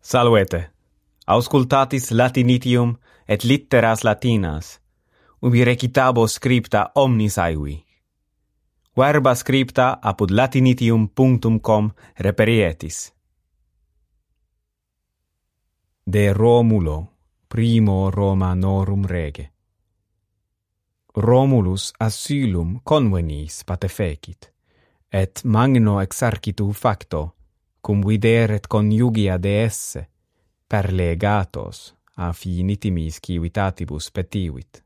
Salvete. Auscultatis Latinitium et litteras latinas, ubi recitabo scripta omnis aevi. Verba scripta apud latinitium.com reperietis. De Romulo, primo Romanorum rege. Romulus asylum convenis patefecit, et magno exarcitu facto, cum videret conjugia de esse, per legatos a fini timis civitatibus petivit.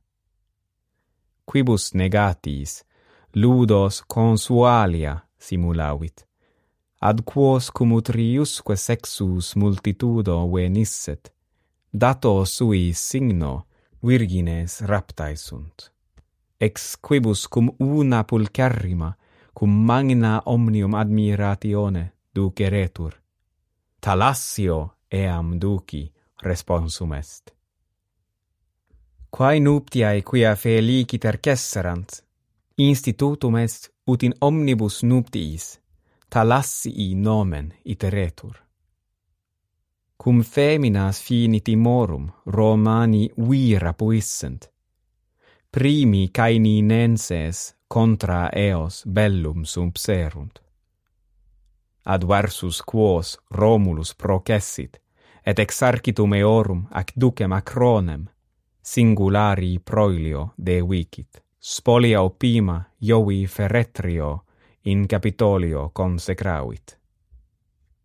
Quibus negatis, ludos consualia simulavit, ad quos cum utriusque sexus multitudo venisset, dato sui signo virgines raptae sunt. Ex quibus cum una pulcherrima, cum magna omnium admiratione, duceretur. Talassio eam duci responsum est. Quae nuptiae quia felici cesserant, institutum est ut in omnibus nuptiis, talassii nomen iteretur. Cum feminas finitimorum Romani vira puissent, primi caini nenses contra eos bellum sumpserunt adversus quos Romulus processit, et exarcitum eorum ac ducem acronem, singulari proilio de vicit. Spolia opima Jovi Ferretrio in Capitolio consecravit.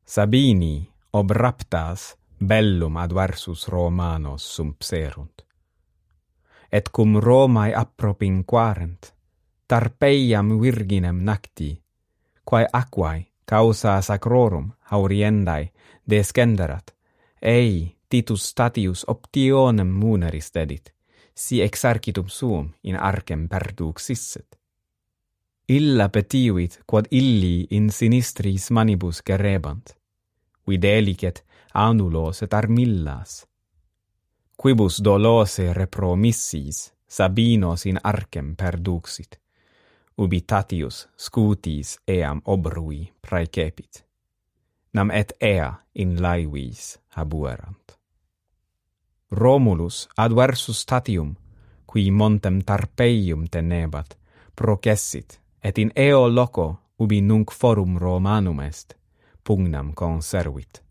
Sabini ob raptas bellum adversus Romanos sumpserunt. Et cum Romae appropinquarent, Tarpeiam virginem nacti, quae aquae causa sacrorum hauriendae descenderat, ei Titus Statius optionem muneris dedit, si exarcitum suum in arcem perduxisset. Illa petivit quod illi in sinistris manibus gerebant, videlicet anulos et armillas. Quibus dolose repromissis Sabinos in arcem perduxit, ubitatius scutis eam obrui praecepit. Nam et ea in laivis habuerant. Romulus adversus statium, qui montem Tarpeium tenebat, processit, et in eo loco ubi nunc forum Romanum est, pugnam conservit.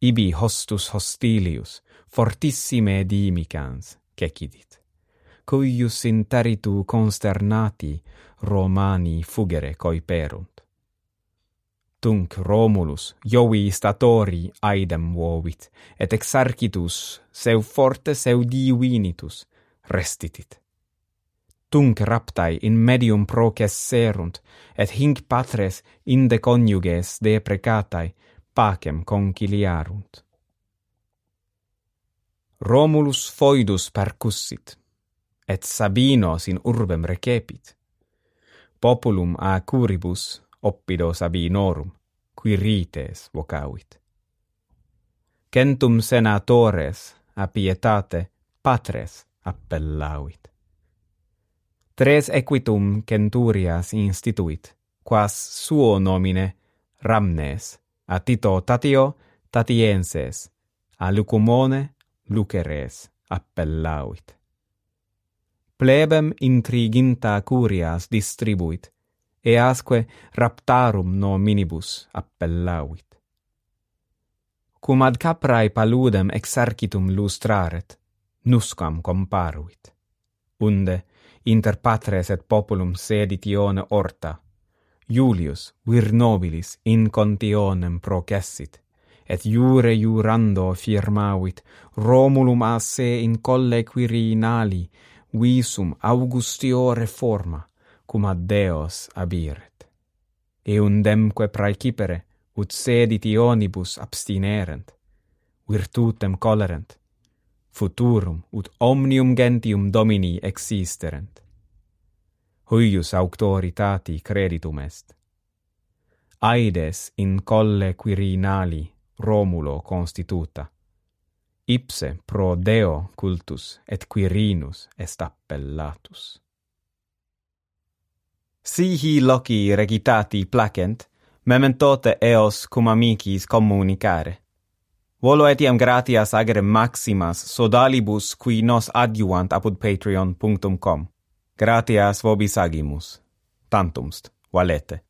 Ibi hostus hostilius, fortissime dimicans, cecidit cuius interitu consternati Romani fugere coiperunt. Tunc Romulus Jovi statori aidem vovit, et exarchitus, seu forte seu divinitus restitit. Tunc raptai in medium proces serunt, et hinc patres inde coniuges deprecatai pacem conciliarunt. Romulus foidus percussit, et Sabinos in urbem recepit. Populum a curibus oppido Sabinorum, qui rites vocavit. Centum senatores a pietate patres appellavit. Tres equitum centurias instituit, quas suo nomine Ramnes, a Tito Tatio Tatienses, a Lucumone Luceres appellavit plebem intriginta curias distribuit, easque raptarum nominibus appellavit. Cum ad caprae paludem exercitum lustraret, nusquam comparuit. Unde, inter patres et populum sedit Ione Orta, Julius vir nobilis in contionem processit, et jure jurando firmavit Romulum a se in colle Quirinali visum Augustio reforma, cum ad Deos abiret. Eundemque praecipere, ut sedit ionibus abstinerent, virtutem colerent, futurum ut omnium gentium domini existerent. Huius auctoritati creditum est. Aides in colle Quirinali Romulo constituta, ipse pro Deo cultus et Quirinus est appellatus. Sihi loci regitati placent, mementote eos cum amicis communicare. Volo etiam gratias agere maximas sodalibus qui nos adjuvant apud patreon.com. Gratias vobis agimus. Tantumst, valete.